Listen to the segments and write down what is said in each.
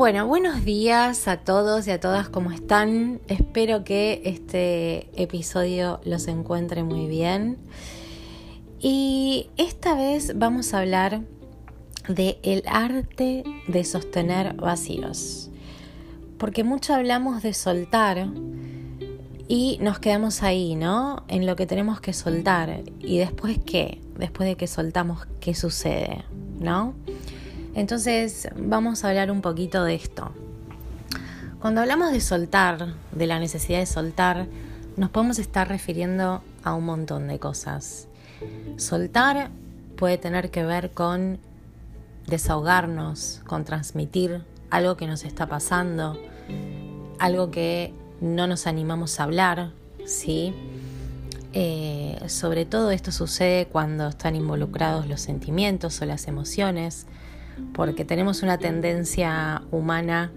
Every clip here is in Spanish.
Bueno, buenos días a todos y a todas, ¿cómo están? Espero que este episodio los encuentre muy bien. Y esta vez vamos a hablar de el arte de sostener vacíos. Porque mucho hablamos de soltar y nos quedamos ahí, ¿no? En lo que tenemos que soltar. ¿Y después qué? Después de que soltamos, ¿qué sucede? ¿No? Entonces vamos a hablar un poquito de esto. Cuando hablamos de soltar, de la necesidad de soltar, nos podemos estar refiriendo a un montón de cosas. Soltar puede tener que ver con desahogarnos, con transmitir algo que nos está pasando, algo que no nos animamos a hablar, ¿sí? Eh, sobre todo esto sucede cuando están involucrados los sentimientos o las emociones, porque tenemos una tendencia humana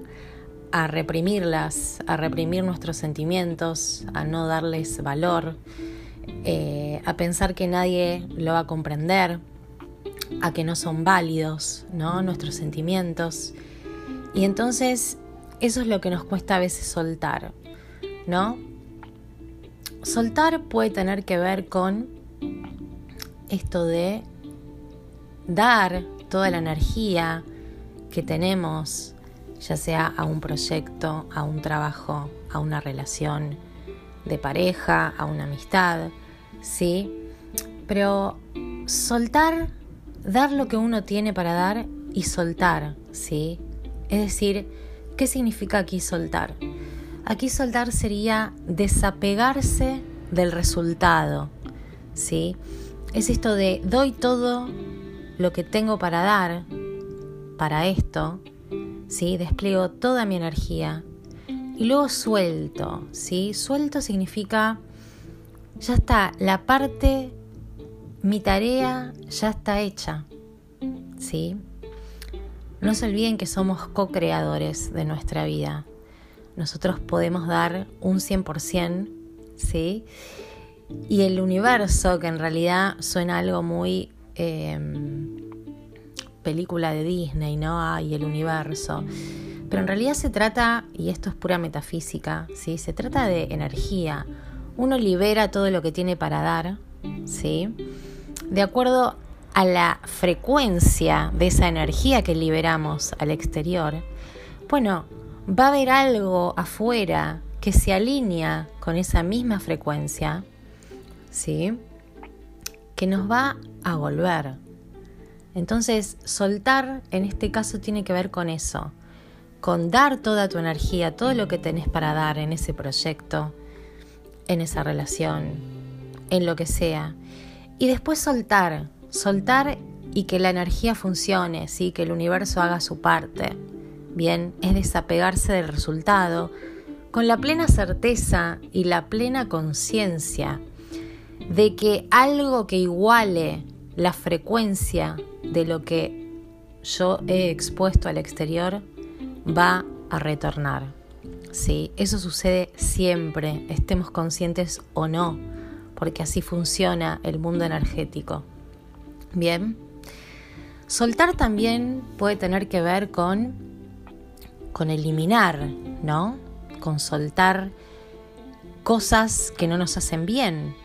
a reprimirlas, a reprimir nuestros sentimientos, a no darles valor, eh, a pensar que nadie lo va a comprender, a que no son válidos ¿no? nuestros sentimientos. Y entonces eso es lo que nos cuesta a veces soltar, ¿no? Soltar puede tener que ver con esto de dar toda la energía que tenemos, ya sea a un proyecto, a un trabajo, a una relación de pareja, a una amistad, ¿sí? Pero soltar, dar lo que uno tiene para dar y soltar, ¿sí? Es decir, ¿qué significa aquí soltar? Aquí soltar sería desapegarse del resultado, ¿sí? Es esto de doy todo lo que tengo para dar para esto, ¿sí? despliego toda mi energía y luego suelto. ¿sí? Suelto significa, ya está, la parte, mi tarea ya está hecha. ¿sí? No se olviden que somos co-creadores de nuestra vida. Nosotros podemos dar un 100%, ¿sí? Y el universo, que en realidad suena algo muy Em, película de Disney, ¿no? Y el universo. Pero en realidad se trata, y esto es pura metafísica, ¿sí? Se trata de energía. Uno libera todo lo que tiene para dar, ¿sí? De acuerdo a la frecuencia de esa energía que liberamos al exterior, bueno, va a haber algo afuera que se alinea con esa misma frecuencia, ¿sí? Que nos va a volver. Entonces, soltar en este caso tiene que ver con eso, con dar toda tu energía, todo lo que tenés para dar en ese proyecto, en esa relación, en lo que sea. Y después soltar, soltar y que la energía funcione, ¿sí? que el universo haga su parte. Bien, es desapegarse del resultado con la plena certeza y la plena conciencia de que algo que iguale la frecuencia de lo que yo he expuesto al exterior va a retornar. Sí, eso sucede siempre, estemos conscientes o no, porque así funciona el mundo energético. Bien, soltar también puede tener que ver con, con eliminar, ¿no? Con soltar cosas que no nos hacen bien.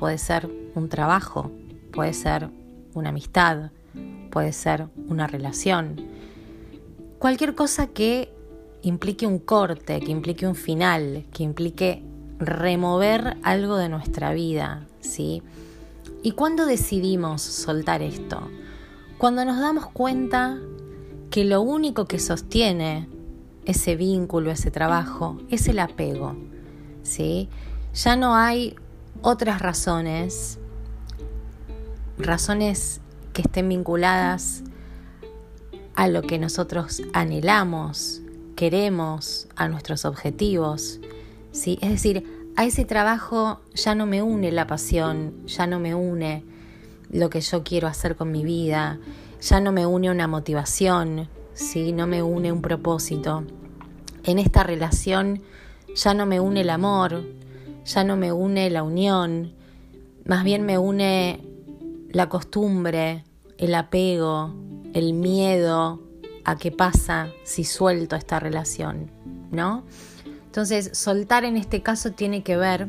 Puede ser un trabajo, puede ser una amistad, puede ser una relación. Cualquier cosa que implique un corte, que implique un final, que implique remover algo de nuestra vida, ¿sí? ¿Y cuándo decidimos soltar esto? Cuando nos damos cuenta que lo único que sostiene ese vínculo, ese trabajo, es el apego, ¿sí? Ya no hay otras razones razones que estén vinculadas a lo que nosotros anhelamos, queremos, a nuestros objetivos. ¿sí? Es decir, a ese trabajo ya no me une la pasión, ya no me une lo que yo quiero hacer con mi vida, ya no me une una motivación, ¿sí? no me une un propósito. En esta relación ya no me une el amor, ya no me une la unión, más bien me une la costumbre, el apego, el miedo a qué pasa si suelto esta relación, ¿no? Entonces, soltar en este caso tiene que ver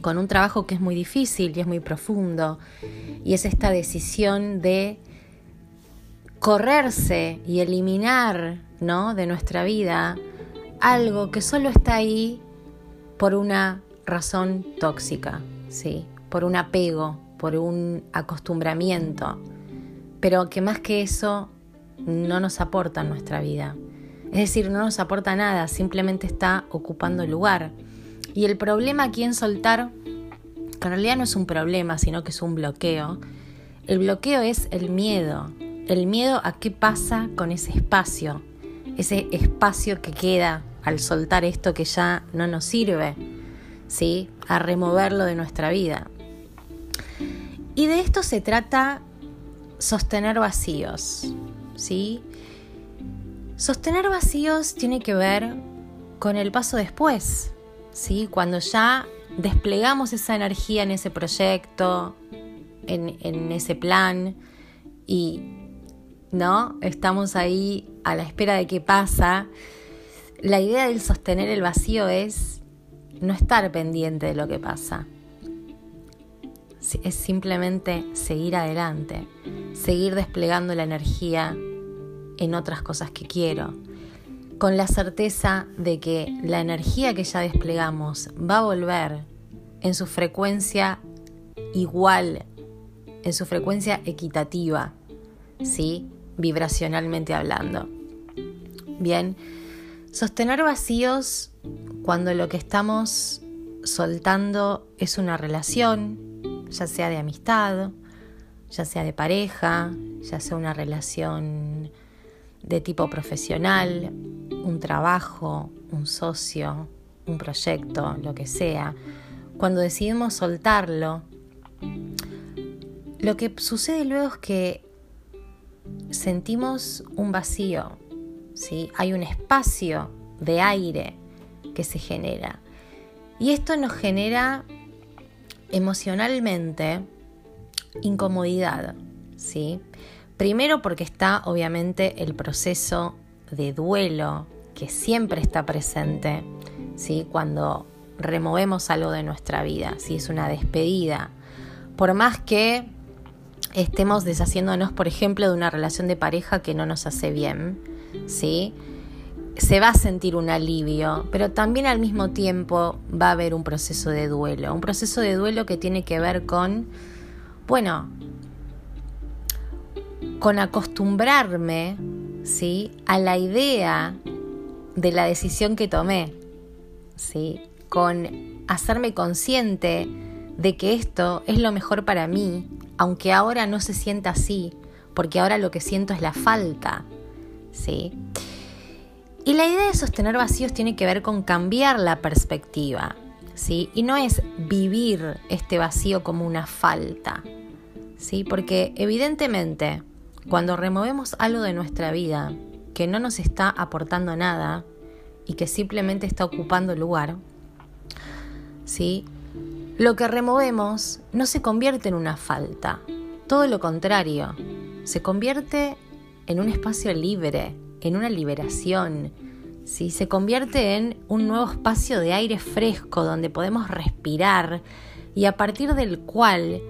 con un trabajo que es muy difícil y es muy profundo, y es esta decisión de correrse y eliminar, ¿no? de nuestra vida algo que solo está ahí por una razón tóxica, ¿sí? Por un apego, por un acostumbramiento, pero que más que eso no nos aporta en nuestra vida. Es decir, no nos aporta nada, simplemente está ocupando lugar. Y el problema aquí en soltar, que en realidad no es un problema, sino que es un bloqueo, el bloqueo es el miedo, el miedo a qué pasa con ese espacio, ese espacio que queda al soltar esto que ya no nos sirve, ¿sí? A removerlo de nuestra vida. Y de esto se trata sostener vacíos, ¿sí? Sostener vacíos tiene que ver con el paso después, ¿sí? Cuando ya desplegamos esa energía en ese proyecto, en, en ese plan y ¿no? Estamos ahí a la espera de qué pasa. La idea del sostener el vacío es no estar pendiente de lo que pasa. Es simplemente seguir adelante, seguir desplegando la energía en otras cosas que quiero, con la certeza de que la energía que ya desplegamos va a volver en su frecuencia igual, en su frecuencia equitativa, ¿sí? vibracionalmente hablando. Bien, sostener vacíos cuando lo que estamos soltando es una relación, ya sea de amistad, ya sea de pareja, ya sea una relación de tipo profesional, un trabajo, un socio, un proyecto, lo que sea, cuando decidimos soltarlo, lo que sucede luego es que sentimos un vacío, hay un espacio de aire que se genera. Y esto nos genera emocionalmente incomodidad, ¿sí? Primero porque está obviamente el proceso de duelo que siempre está presente, ¿sí? Cuando removemos algo de nuestra vida, si es una despedida. Por más que estemos deshaciéndonos, por ejemplo, de una relación de pareja que no nos hace bien, ¿sí? Se va a sentir un alivio, pero también al mismo tiempo va a haber un proceso de duelo, un proceso de duelo que tiene que ver con, bueno, con acostumbrarme, ¿sí? A la idea de la decisión que tomé, ¿sí? Con hacerme consciente de que esto es lo mejor para mí aunque ahora no se sienta así, porque ahora lo que siento es la falta, ¿sí? Y la idea de sostener vacíos tiene que ver con cambiar la perspectiva, ¿sí? Y no es vivir este vacío como una falta, ¿sí? Porque evidentemente, cuando removemos algo de nuestra vida que no nos está aportando nada y que simplemente está ocupando lugar, ¿sí? Lo que removemos no se convierte en una falta, todo lo contrario, se convierte en un espacio libre, en una liberación, ¿sí? se convierte en un nuevo espacio de aire fresco donde podemos respirar y a partir del cual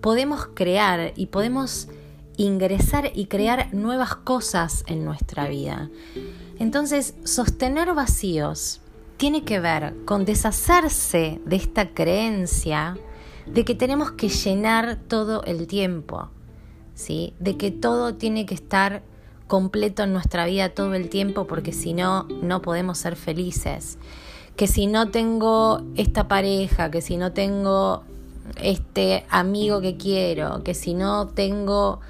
podemos crear y podemos ingresar y crear nuevas cosas en nuestra vida. Entonces, sostener vacíos tiene que ver con deshacerse de esta creencia de que tenemos que llenar todo el tiempo, ¿sí? de que todo tiene que estar completo en nuestra vida todo el tiempo porque si no, no podemos ser felices. Que si no tengo esta pareja, que si no tengo este amigo que quiero, que si no tengo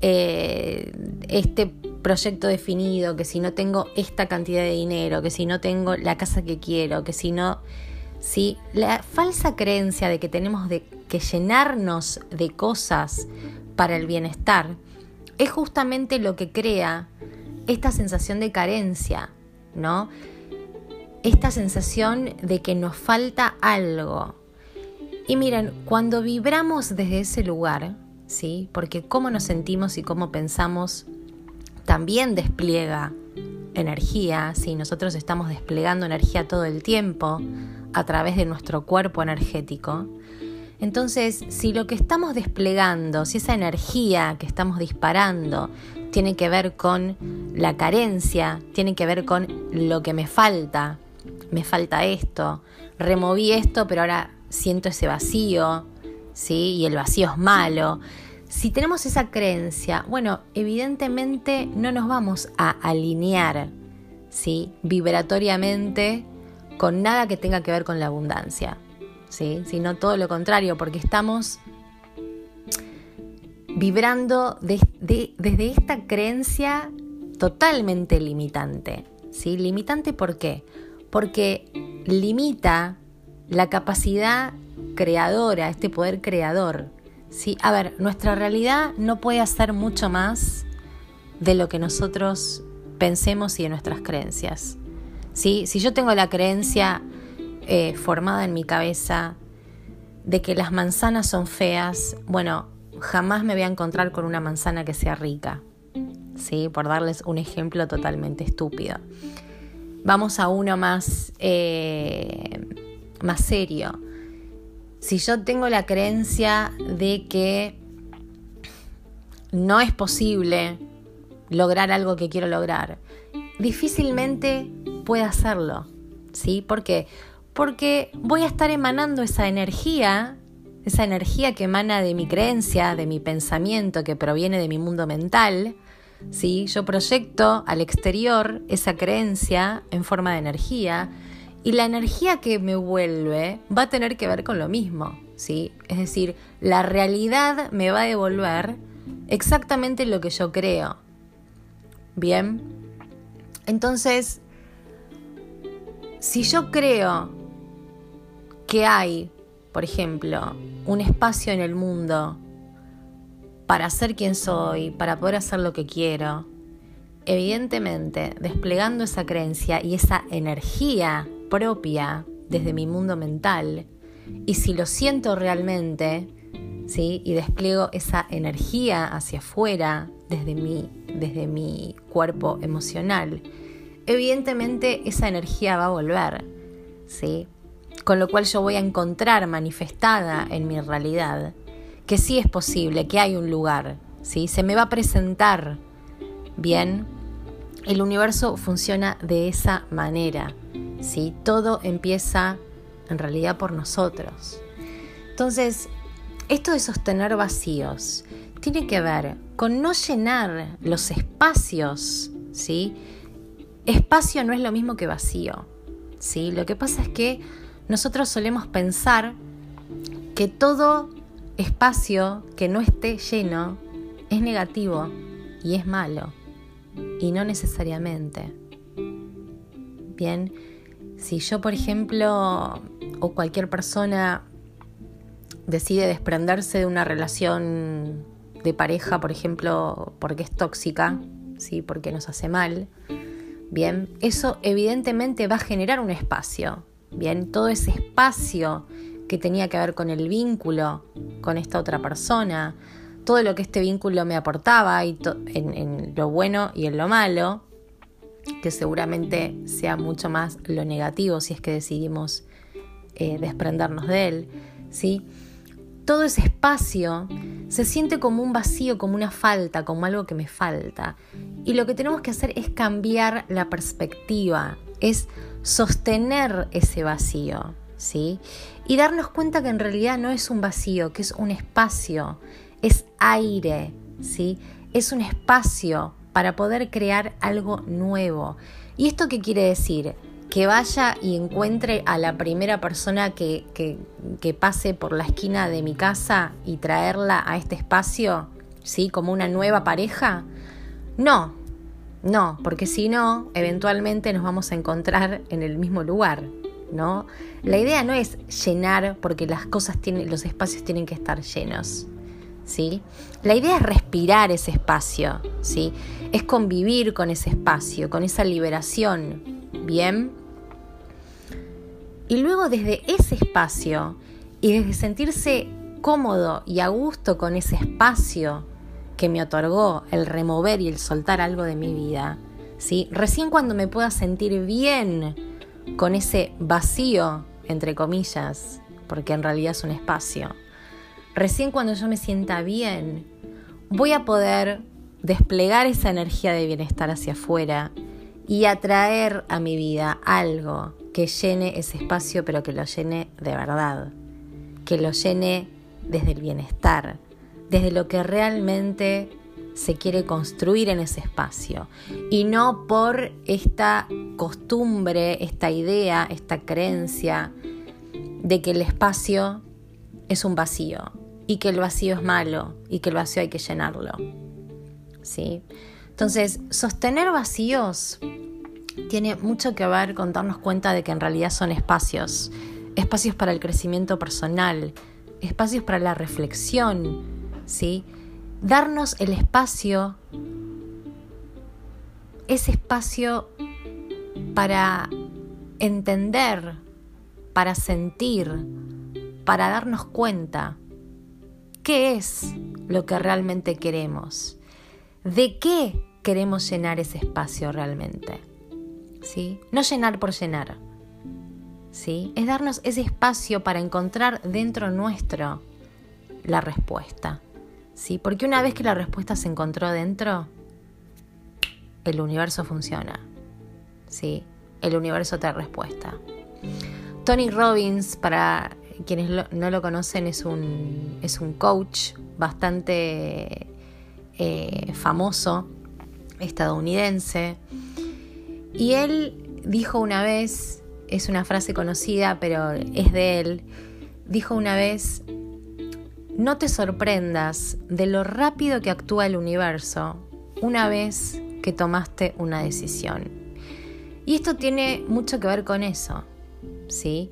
eh, este proyecto definido, que si no tengo esta cantidad de dinero, que si no tengo la casa que quiero, que si no... si La falsa creencia de que tenemos de, que llenarnos de cosas para el bienestar es justamente lo que crea esta sensación de carencia, ¿no? Esta sensación de que nos falta algo. Y miren, cuando vibramos desde ese lugar, ¿sí? Porque cómo nos sentimos y cómo pensamos también despliega energía, si nosotros estamos desplegando energía todo el tiempo a través de nuestro cuerpo energético, entonces si lo que estamos desplegando, si esa energía que estamos disparando tiene que ver con la carencia, tiene que ver con lo que me falta, me falta esto, removí esto, pero ahora siento ese vacío, ¿sí? Y el vacío es malo. Si tenemos esa creencia, bueno, evidentemente no nos vamos a alinear, ¿sí? Vibratoriamente con nada que tenga que ver con la abundancia, ¿sí? Sino todo lo contrario, porque estamos vibrando desde esta creencia totalmente limitante, ¿sí? Limitante ¿por qué? Porque limita la capacidad creadora, este poder creador. ¿sí? A ver, nuestra realidad no puede hacer mucho más de lo que nosotros pensemos y de nuestras creencias. ¿sí? Si yo tengo la creencia eh, formada en mi cabeza de que las manzanas son feas, bueno, jamás me voy a encontrar con una manzana que sea rica. ¿sí? Por darles un ejemplo totalmente estúpido. Vamos a uno más, eh, más serio si yo tengo la creencia de que no es posible lograr algo que quiero lograr, difícilmente puedo hacerlo. ¿Sí? ¿Por qué? Porque voy a estar emanando esa energía, esa energía que emana de mi creencia, de mi pensamiento, que proviene de mi mundo mental. ¿Sí? Yo proyecto al exterior esa creencia en forma de energía y la energía que me vuelve va a tener que ver con lo mismo, ¿sí? Es decir, la realidad me va a devolver exactamente lo que yo creo. Bien. Entonces, si yo creo que hay, por ejemplo, un espacio en el mundo para ser quien soy, para poder hacer lo que quiero, evidentemente, desplegando esa creencia y esa energía propia desde mi mundo mental y si lo siento realmente, ¿sí? y despliego esa energía hacia afuera desde mi, desde mi cuerpo emocional, evidentemente esa energía va a volver, ¿sí? Con lo cual yo voy a encontrar manifestada en mi realidad que sí es posible, que hay un lugar, ¿sí? se me va a presentar bien. El universo funciona de esa manera. ¿sí? Todo empieza en realidad por nosotros. Entonces, esto de sostener vacíos tiene que ver con no llenar los espacios, ¿sí? Espacio no es lo mismo que vacío, ¿sí? Lo que pasa es que nosotros solemos pensar que todo espacio que no esté lleno es negativo y es malo, y no necesariamente. Bien, si yo, por ejemplo, o cualquier persona decide desprenderse de una relación de pareja, por ejemplo, porque es tóxica, ¿sí? porque nos hace mal, bien, eso evidentemente va a generar un espacio, bien, todo ese espacio que tenía que ver con el vínculo con esta otra persona, todo lo que este vínculo me aportaba y en lo bueno y en lo malo, que seguramente sea mucho más lo negativo si es que decidimos eh, desprendernos de él, ¿sí? Todo ese espacio se siente como un vacío, como una falta, como algo que me falta. Y lo que tenemos que hacer es cambiar la perspectiva, es sostener ese vacío, ¿sí? Y darnos cuenta que en realidad no es un vacío, que es un espacio, es aire, ¿sí? Es un espacio para poder crear algo nuevo. ¿Y esto qué quiere decir? Que vaya y encuentre a la primera persona que, que, pase por la esquina de mi casa y traerla a este espacio, ¿sí? Como una nueva pareja. No, no, porque si no, eventualmente nos vamos a encontrar en el mismo lugar, ¿no? La idea no es llenar porque las cosas tienen, los espacios tienen que estar llenos. ¿sí? La idea es respirar ese espacio, ¿sí? Es convivir con ese espacio, con esa liberación, ¿bien? Y luego desde ese espacio y desde sentirse cómodo y a gusto con ese espacio, que me otorgó el remover y el soltar algo de mi vida, ¿sí? Recién cuando me pueda sentir bien con ese vacío, entre comillas, porque en realidad es un espacio, recién cuando yo me sienta bien, voy a poder desplegar esa energía de bienestar hacia afuera y atraer a mi vida algo que llene ese espacio, pero que lo llene de verdad, que lo llene desde el bienestar, desde lo que realmente se quiere construir en ese espacio y no por esta costumbre, esta idea, esta creencia de que el espacio es un vacío y que el vacío es malo y que el vacío hay que llenarlo. ¿Sí? Entonces, sostener vacíos tiene mucho que ver con darnos cuenta de que en realidad son espacios, espacios para el crecimiento personal, espacios para la reflexión, ¿sí? Darnos el espacio, ese espacio para entender, para sentir, para darnos cuenta qué es lo que realmente queremos, de qué queremos llenar ese espacio realmente. ¿Sí? No llenar por llenar. ¿Sí? Es darnos ese espacio para encontrar dentro nuestro la respuesta. ¿Sí? Porque una vez que la respuesta se encontró dentro, el universo funciona. ¿Sí? El universo te da respuesta. Tony Robbins, para quienes no lo conocen, es un, es un coach bastante eh, famoso, estadounidense. Y él dijo una vez, es una frase conocida, pero es de él, dijo una vez, no te sorprendas de lo rápido que actúa el universo una vez que tomaste una decisión. Y esto tiene mucho que ver con eso, ¿sí?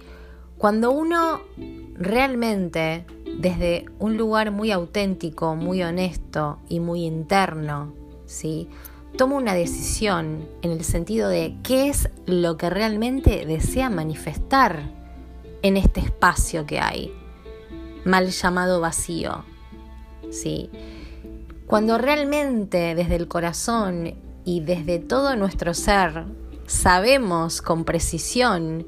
Cuando uno realmente, desde un lugar muy auténtico, muy honesto y muy interno, ¿sí? toma una decisión en el sentido de qué es lo que realmente desea manifestar en este espacio que hay, mal llamado vacío. ¿sí? Cuando realmente desde el corazón y desde todo nuestro ser sabemos con precisión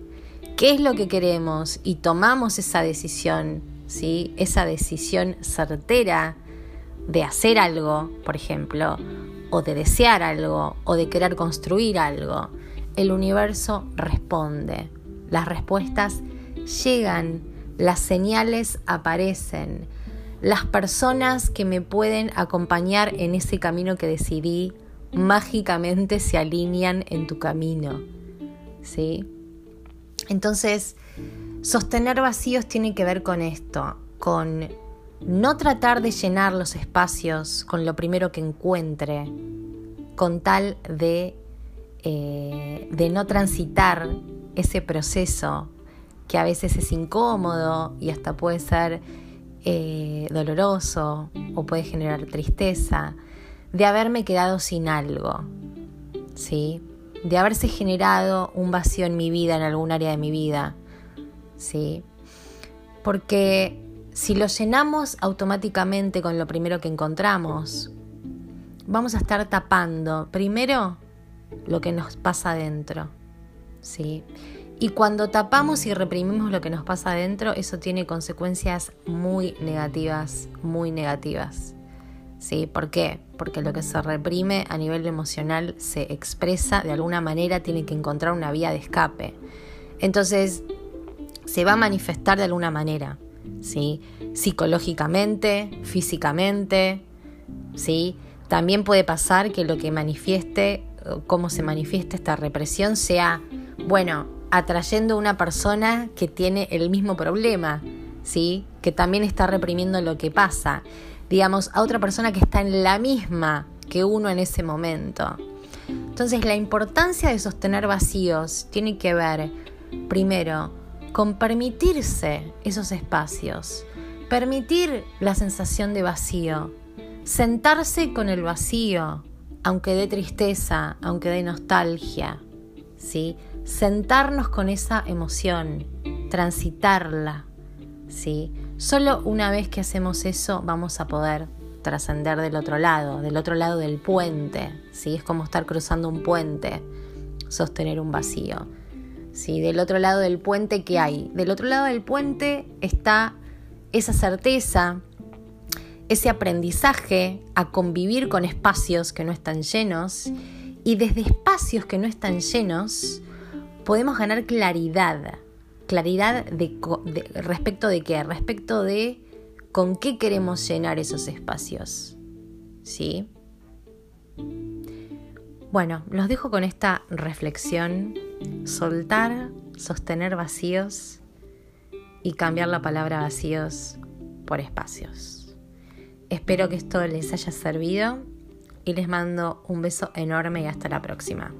qué es lo que queremos y tomamos esa decisión, ¿sí? esa decisión certera de hacer algo, por ejemplo, o de desear algo o de querer construir algo, el universo responde. Las respuestas llegan, las señales aparecen, las personas que me pueden acompañar en ese camino que decidí mágicamente se alinean en tu camino. ¿Sí? Entonces, sostener vacíos tiene que ver con esto, con no tratar de llenar los espacios con lo primero que encuentre, con tal de, eh, de no transitar ese proceso que a veces es incómodo y hasta puede ser eh, doloroso o puede generar tristeza, de haberme quedado sin algo, ¿sí? de haberse generado un vacío en mi vida, en algún área de mi vida, ¿sí? porque si lo llenamos automáticamente con lo primero que encontramos, vamos a estar tapando primero lo que nos pasa adentro. ¿sí? Y cuando tapamos y reprimimos lo que nos pasa adentro, eso tiene consecuencias muy negativas, muy negativas. ¿Sí? ¿Por qué? Porque lo que se reprime a nivel emocional se expresa de alguna manera, tiene que encontrar una vía de escape. Entonces, se va a manifestar de alguna manera. ¿sí? Psicológicamente, físicamente, ¿sí? También puede pasar que lo que manifieste, cómo se manifiesta esta represión, sea, bueno, atrayendo a una persona que tiene el mismo problema, ¿sí? Que también está reprimiendo lo que pasa. Digamos, a otra persona que está en la misma que uno en ese momento. Entonces, la importancia de sostener vacíos tiene que ver, primero, con permitirse esos espacios, permitir la sensación de vacío, sentarse con el vacío, aunque dé tristeza, aunque dé nostalgia, ¿sí? Sentarnos con esa emoción, transitarla, ¿sí? Solo una vez que hacemos eso vamos a poder trascender del otro lado, del otro lado del puente. Es como estar cruzando un puente, sostener un vacío. Del otro lado del puente, ¿qué hay? Del otro lado del puente está esa certeza, ese aprendizaje a convivir con espacios que no están llenos y desde espacios que no están llenos podemos ganar claridad. Claridad respecto de qué? Respecto de con qué queremos llenar esos espacios. ¿Sí? Bueno, los dejo con esta reflexión. Soltar, sostener vacíos y cambiar la palabra vacíos por espacios. Espero que esto les haya servido y les mando un beso enorme y hasta la próxima.